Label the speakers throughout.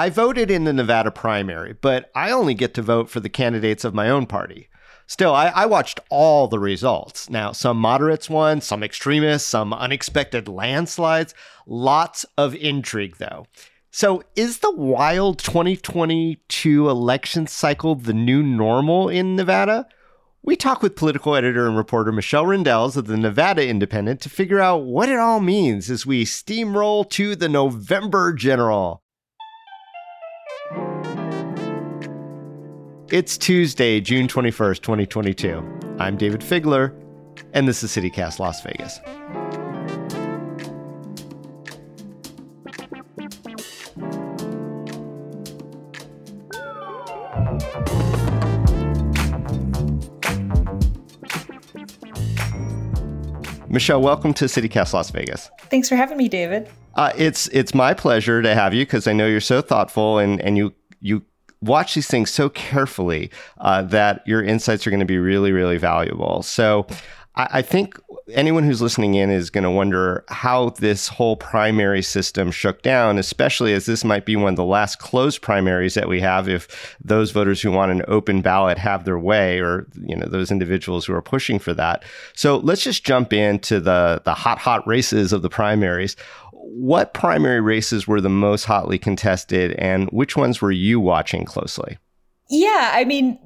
Speaker 1: I voted in the Nevada primary, but I only get to vote for the candidates of my own party. Still, I, I, watched all the results. Now, some moderates won, some extremists, some unexpected landslides. Lots of intrigue, though. So, is the wild 2022 election cycle the new normal in Nevada? We talk with political editor and reporter Michelle Rindels of the Nevada Independent to figure out what it all means as we steamroll to the November general. It's Tuesday, June 21st, 2022. I'm Dayvid Figler, and this is CityCast Las Vegas. Michelle, welcome to CityCast Las Vegas.
Speaker 2: Thanks for having me, Dayvid.
Speaker 1: Uh, it's it's my pleasure to have you because I know you're so thoughtful and, and you you watch these things so carefully uh, that your insights are going to be really, really valuable. So I, I think anyone who's listening in is going to wonder how this whole primary system shook down, especially as this might be one of the last closed primaries that we have if those voters who want an open ballot have their way or you know those individuals who are pushing for that. So let's just jump into the the hot hot races of the primaries what primary races were the most hotly contested and which ones were you watching closely?
Speaker 2: Yeah, I mean,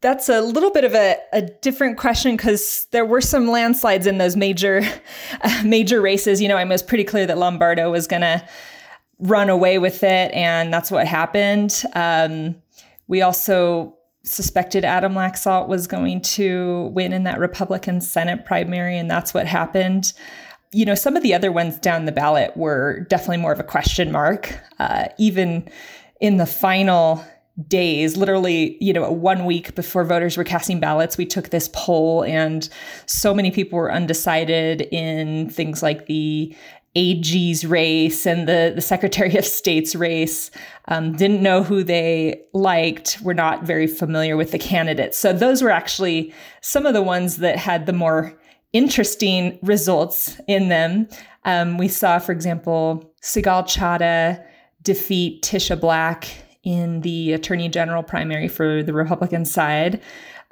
Speaker 2: that's a little bit of a, a different question because there were some landslides in those major major races. You know, I was pretty clear that Lombardo was going to run away with it, and that's what happened. Um, we also suspected Adam Laxalt was going to win in that Republican Senate primary, and that's what happened you know, some of the other ones down the ballot were definitely more of a question mark. Uh, even in the final days, literally, you know, one week before voters were casting ballots, we took this poll, and so many people were undecided in things like the AG's race and the, the Secretary of State's race, um, didn't know who they liked, were not very familiar with the candidates. So those were actually some of the ones that had the more interesting results in them. Um, we saw, for example, Sigal Chattah defeat Tisha Black in the Attorney General primary for the Republican side,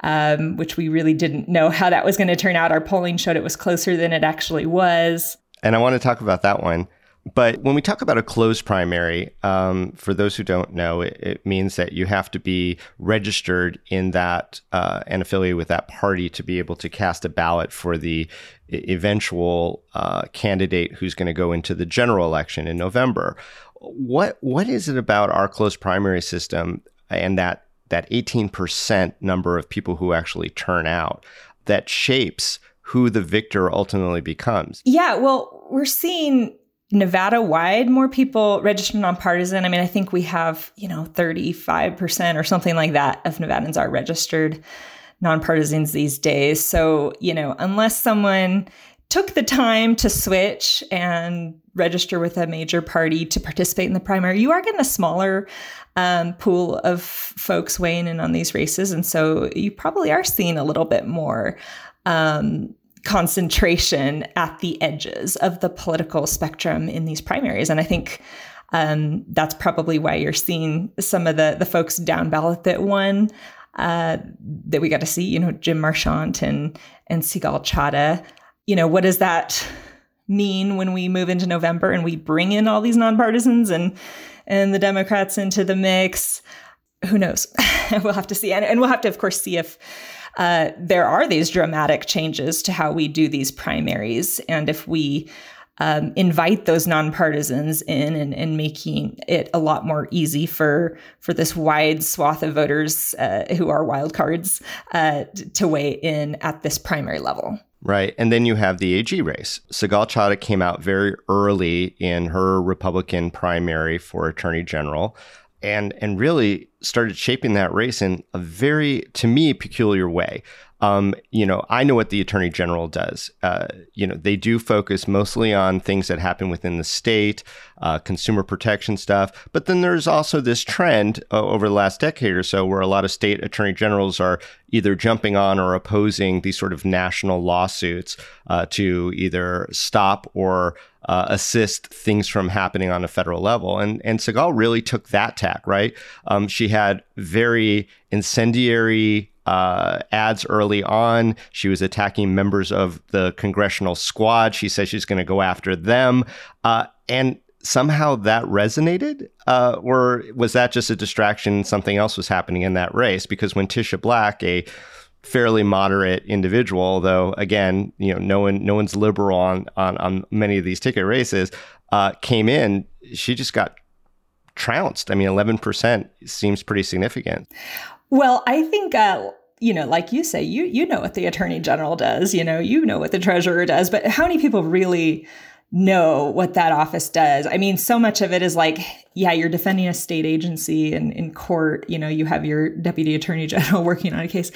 Speaker 2: um, which we really didn't know how that was going to turn out. Our polling showed it was closer than it actually was.
Speaker 1: And I want to talk about that one. But when we talk about a closed primary, um, for those who don't know, it, it, means that you have to be registered in that uh, and affiliated with that party to be able to cast a ballot for the eventual uh, candidate who's going to go into the general election in November. What what is it about our closed primary system and that that 18% number of people who actually turn out that shapes who the victor ultimately becomes?
Speaker 2: Yeah, well, we're seeing Nevada wide, more people registered nonpartisan. I mean, I think we have, you know, 35% or something like that of Nevadans are registered nonpartisans these days. So, you know, unless someone took the time to switch and register with a major party to participate in the primary, you are getting a smaller um, pool of folks weighing in on these races. And so you probably are seeing a little bit more um, concentration at the edges of the political spectrum in these primaries. And I think um, that's probably why you're seeing some of the the folks down ballot that won uh, that we got to see. You know, Jim Marchant and and Sigal Chattah. You know, what does that mean when we move into November and we bring in all these nonpartisans and and the Democrats into the mix? Who knows? we'll have to see, and, and we'll have to, of course, see if uh, there are these dramatic changes to how we do these primaries. And if we um, invite those nonpartisans in and, and, making it a lot more easy for for this wide swath of voters uh, who are wildcards uh, to weigh in at this primary level.
Speaker 1: Right. And then you have the AG race. Sigal Chattah came out very early in her Republican primary for Attorney General and and really started shaping that race in a very to me peculiar way Um, you know, I know what the attorney general does. Uh, you know, they do focus mostly on things that happen within the state, uh, consumer protection stuff. But then there's also this trend uh, over the last decade or so where a lot of state attorney generals are either jumping on or opposing these sort of national lawsuits uh, to either stop or uh, assist things from happening on a federal level. And and Sigal really took that tack, right? Um, she had very incendiary uh, ads early on. She was attacking members of the congressional squad. She says she's going to go after them. Uh, and somehow that resonated? Uh, or was that just a distraction? Something else was happening in that race? Because when Tisha Black, a fairly moderate individual, although again, you know, no one, no one's liberal on on, on many of these ticket races, uh, came in, she just got trounced. I mean, eleven percent seems pretty significant.
Speaker 2: Well, I think uh, you know, like you say, you you know what the attorney general does. You know, you know what the treasurer does. But how many people really know what that office does? I mean, so much of it is like, yeah, you're defending a state agency and in court. You know, you have your deputy attorney general working on a case.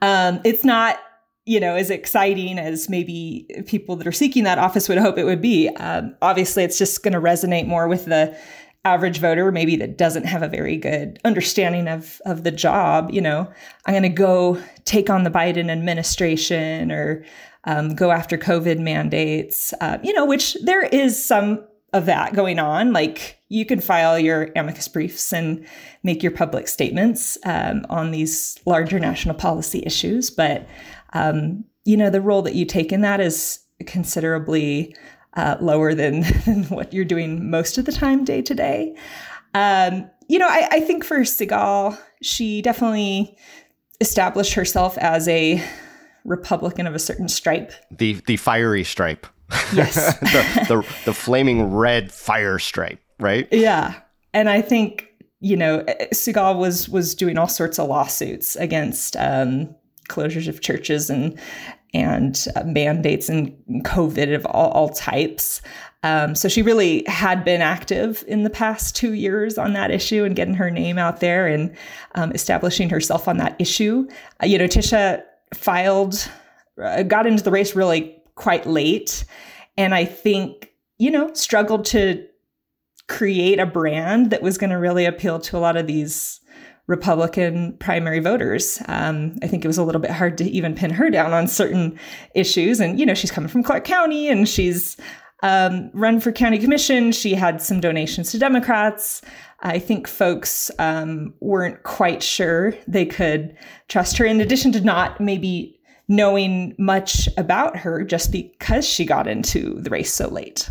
Speaker 2: Um, it's not you know, as exciting as maybe people that are seeking that office would hope it would be. Um, obviously, it's just going to resonate more with the average voter maybe that doesn't have a very good understanding of of the job you know i'm going to go take on the biden administration or um, go after covid mandates uh, you know which there is some of that going on. Like you can file your amicus briefs and make your public statements um, on these larger national policy issues but um, you know the role that you take in that is considerably uh, lower than, than, what you're doing most of the time day to day. Um, you know, I, I think for Sigal, she definitely established herself as a Republican of a certain stripe.
Speaker 1: The the fiery stripe.
Speaker 2: Yes.
Speaker 1: the, the the flaming red fire stripe, right?
Speaker 2: Yeah. And I think, you know, Sigal was was doing all sorts of lawsuits against um, closures of churches and and mandates and COVID of all, all types. Um, so she really had been active in the past two years on that issue and getting her name out there and um, establishing herself on that issue. Uh, you know, Tisha filed, uh, got into the race really quite late, and I think you know struggled to create a brand that was going to really appeal to a lot of these Republican primary voters. Um, I think it was a little bit hard to even pin her down on certain issues. And, you know, she's coming from Clark County and she's um, run for county commission. She had some donations to Democrats. I think folks um, weren't quite sure they could trust her, in addition to not maybe knowing much about her just because she got into the race so late.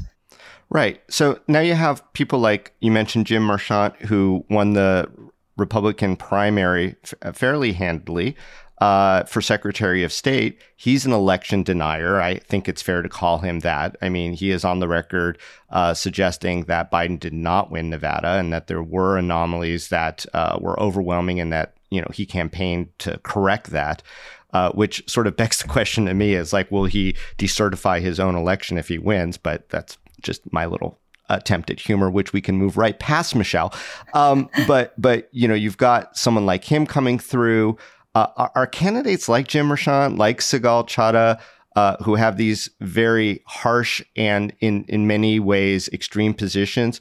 Speaker 1: Right. So now you have people like you mentioned Jim Marchant, who won the Republican primary f- uh, fairly handily. Uh, for Secretary of State, he's an election denier. I think it's fair to call him that. I mean, he is on the record uh, suggesting that Biden did not win Nevada and that there were anomalies that uh, were overwhelming and that, you know, he campaigned to correct that. Uh, which sort of begs the question to me is like, will he decertify his own election if he wins? But that's just my little attempt at humor, which we can move right past Michelle. Um, but but you know, you've got someone like him coming through. Uh, are, are, candidates like Jim Marchant, like Sigal Chattah, uh, who have these very harsh and in in many ways extreme positions?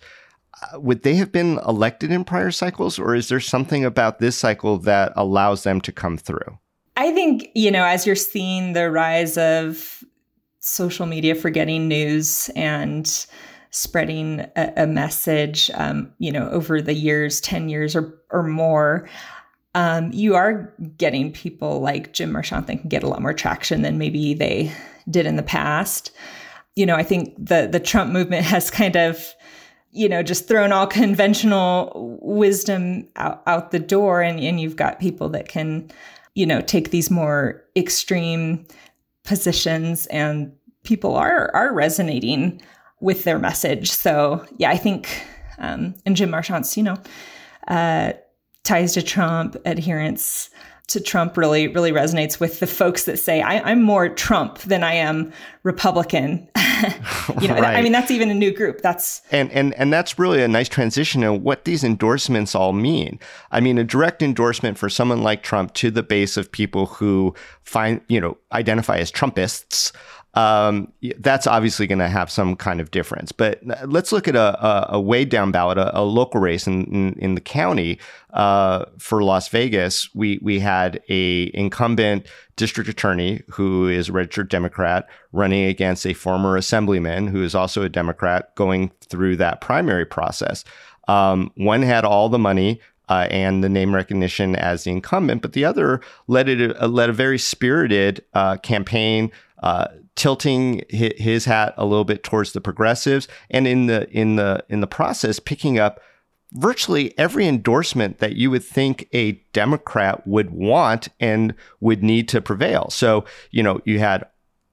Speaker 1: Uh, would they have been elected in prior cycles, or is there something about this cycle that allows them to come through?
Speaker 2: I think you know, as you're seeing the rise of social media for getting news and spreading a, a message, um, you know, over the years, 10 years or, or more, um, you are getting people like Jim Marchant that can get a lot more traction than maybe they did in the past. You know, I think the the Trump movement has kind of, you know, just thrown all conventional wisdom out, out the door, and, and you've got people that can, you know, take these more extreme positions, and people are are resonating with their message. So yeah, I think um, and Jim Marchant's, you know, uh, ties to Trump, adherence to Trump really really resonates with the folks that say I, am more Trump than I am Republican. you know, right. I mean that's even a new group. That's
Speaker 1: and and and that's really a nice transition of what these endorsements all mean. I mean, a direct endorsement for someone like Trump to the base of people who find you know identify as Trumpists um, that's obviously going to have some kind of difference. But let's look at a, a, a way down ballot, a, a local race in, in, in the county uh, for Las Vegas. We we had a incumbent district attorney who is a registered Democrat running against a former assemblyman who is also a Democrat going through that primary process. Um, one had all the money. Uh, and the name recognition as the incumbent, but the other led it uh, led a very spirited uh, campaign uh, tilting his hat a little bit towards the progressives, and in the in the in the process, picking up virtually every endorsement that you would think a Democrat would want and would need to prevail. So, you know, you had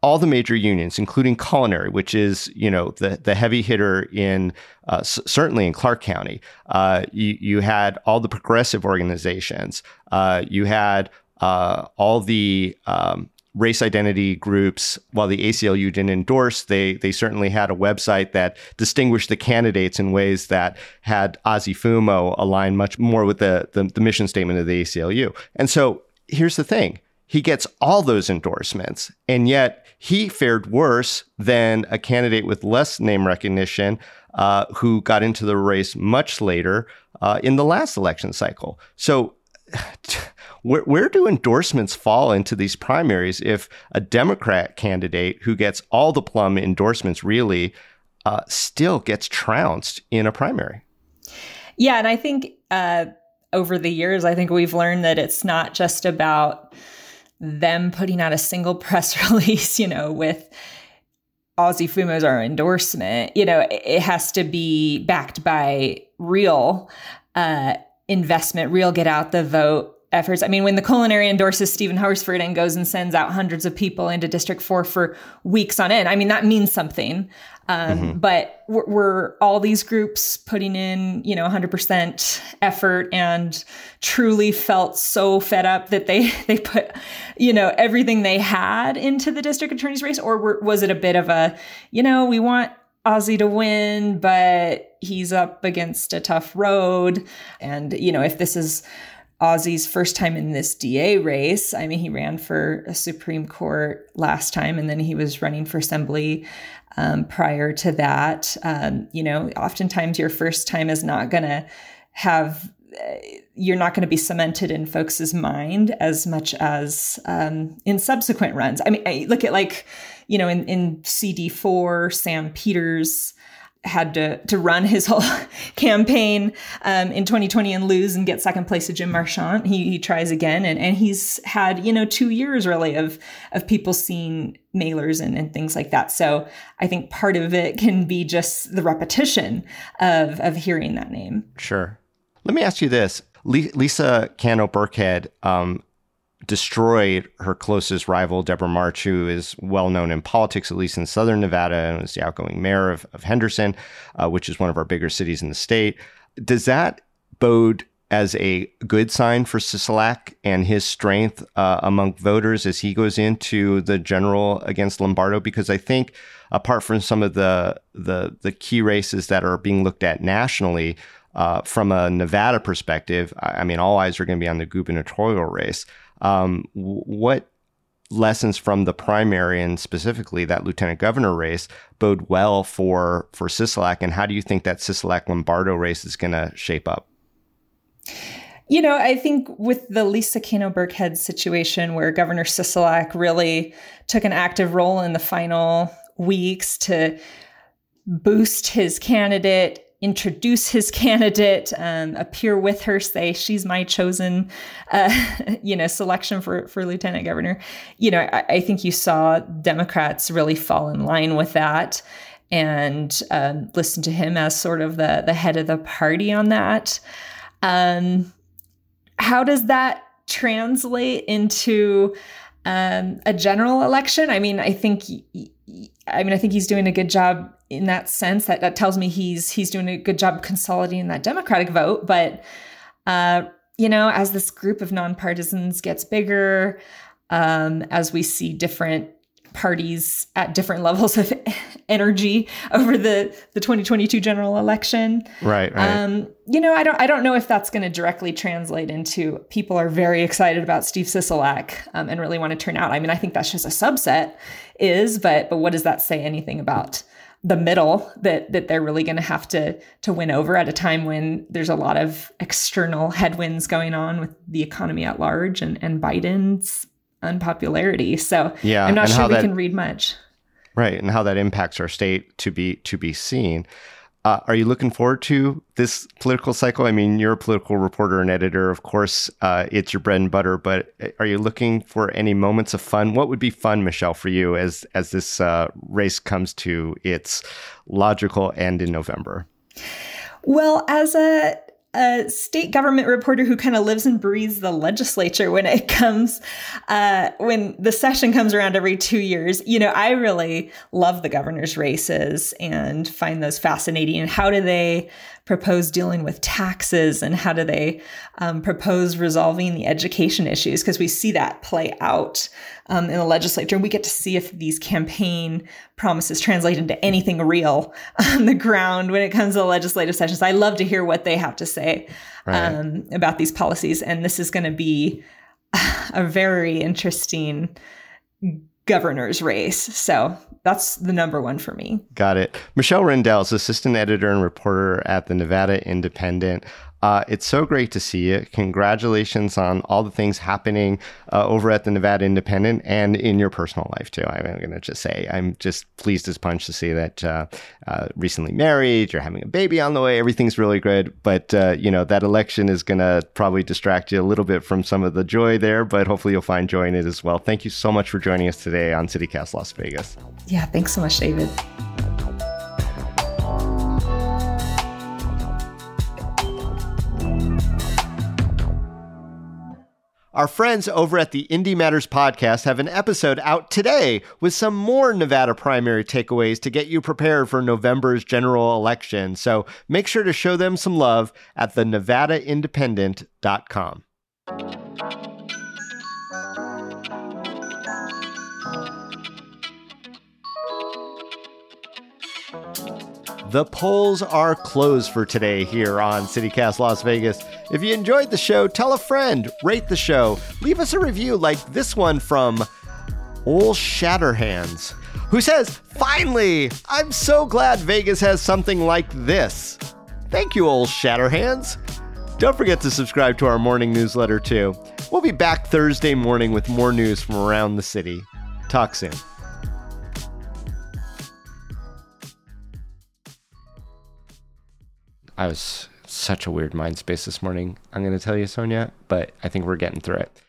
Speaker 1: all the major unions, including culinary, which is you know the the heavy hitter in uh, s- certainly in Clark County. Uh, you you had all the progressive organizations. Uh, you had uh, all the um, race identity groups, while the ACLU didn't endorse, they they certainly had a website that distinguished the candidates in ways that had Ozzie Fumo align much more with the, the, the mission statement of the ACLU. And so here's the thing. He gets all those endorsements, and yet he fared worse than a candidate with less name recognition uh, who got into the race much later uh, in the last election cycle. So where, where do endorsements fall into these primaries if a Democrat candidate who gets all the plum endorsements really uh, still gets trounced in a primary?
Speaker 2: Yeah, and I think uh, over the years, I think we've learned that it's not just about them putting out a single press release, you know, with Ozzie Fumo's our endorsement. You know, it has to be backed by real uh, investment, real get out the vote efforts. I mean, when the culinary endorses Steven Horsford and goes and sends out hundreds of people into District 4 for weeks on end, I mean, that means something. Um, mm-hmm. But were, were, all these groups putting in, you know, 100% effort and truly felt so fed up that they they put, you know, everything they had into the district attorney's race, or were, was it a bit of a, you know, we want Ozzie to win, but he's up against a tough road, and you know, if this is Ozzie's first time in this DA race. I mean, he ran for a Supreme Court last time, and then he was running for assembly um, prior to that. Um, you know, oftentimes your first time is not going to have you're not going to be cemented in folks' mind as much as um, in subsequent runs. I mean, I look at like, you know, in, in CD4, Sam Peters had to to run his whole campaign um, in 2020 and lose and get second place to Jim Marchant. He, he tries again, and, and he's had you know two years really of of people seeing mailers and, and things like that. So I think part of it can be just the repetition of of hearing that name.
Speaker 1: Sure. Let me ask you this. Lisa Cano Burkhead um, destroyed her closest rival, Debra March, who is well known in politics, at least in southern Nevada, and was the outgoing mayor of, of Henderson, uh, which is one of our bigger cities in the state. Does that bode as a good sign for Sisolak and his strength uh, among voters as he goes into the general against Lombardo? Because I think, apart from some of the the, the key races that are being looked at nationally, uh, from a Nevada perspective, I mean, all eyes are going to be on the gubernatorial race. Um, what lessons from the primary and specifically that lieutenant governor race bode well for for Sisolak, and how do you think that Sisolak Lombardo race is going to shape up?
Speaker 2: You know, I think with the Lisa Cano Burkhead situation, where Governor Sisolak really took an active role in the final weeks to boost his candidate introduce his candidate, um, appear with her, say she's my chosen, uh, you know, selection for for lieutenant governor. You know, I, I, think you saw Democrats really fall in line with that and um, listen to him as sort of the the head of the party on that. Um, how does that translate into um, a general election? I mean, I think. I mean, I think he's doing a good job in that sense that that tells me he's he's doing a good job consolidating that democratic vote but uh, you know, as this group of nonpartisans gets bigger, um, as we see different parties at different levels of energy over the the 2022 general election.
Speaker 1: Right, right.
Speaker 2: Um, you know, I don't I don't know if that's going to directly translate into people are very excited about Steve Sisolak um, and really want to turn out. I mean, I think that's just a subset is, but but what does that say anything about the middle that that they're really going to have to to win over at a time when there's a lot of external headwinds going on with the economy at large and and Biden's unpopularity. So
Speaker 1: yeah,
Speaker 2: I'm not sure we
Speaker 1: that,
Speaker 2: can read much.
Speaker 1: Right, and how that impacts our state to be to be seen. Uh, are you looking forward to this political cycle? I mean, you're a political reporter and editor, of course. Uh, it's your bread and butter. But uh, are you looking for any moments of fun? What would be fun, Michelle, for you as as this uh, race comes to its logical end in November?
Speaker 2: Well, as a a state government reporter who kind of lives and breathes the legislature when it comes uh, when the session comes around every two years. You know i really love the governor's races and find those fascinating. And how do they propose dealing with taxes and how do they um, propose resolving the education issues? Because we see that play out um, in the legislature and we get to see if these campaign promises translate into anything real on the ground when it comes to legislative sessions i love to hear what they have to say right. um, about these policies and this is going to be a very interesting governor's race. So that's the number one for me.
Speaker 1: Got it. Michelle Rindels is assistant editor and reporter at the Nevada Independent. Uh, it's so great to see you. Congratulations on all the things happening uh, over at the Nevada Independent and in your personal life, too. I'm going to just say I'm just pleased as punch to see that uh, uh, recently married, you're having a baby on the way, everything's really good. But, uh, you know, that election is going to probably distract you a little bit from some of the joy there, but hopefully you'll find joy in it as well. Thank you so much for joining us today on CityCast Las Vegas.
Speaker 2: Yeah, thanks so much, Dayvid.
Speaker 1: Our friends over at the Indy Matters podcast have an episode out today with some more Nevada primary takeaways to get you prepared for November's general election. So make sure to show them some love at the nevadaindependent.com. The polls are closed for today here on CityCast Las Vegas. If you enjoyed the show, tell a friend, rate the show, leave us a review like this one from Ol Shatterhands, who says, Finally, I'm so glad Vegas has something like this. Thank you, Ol Shatterhands. Don't forget to subscribe to our morning newsletter, too. We'll be back Thursday morning with more news from around the city. Talk soon. I was such a weird mind space this morning. I'm going to tell you, Sonia, but I think we're getting through it.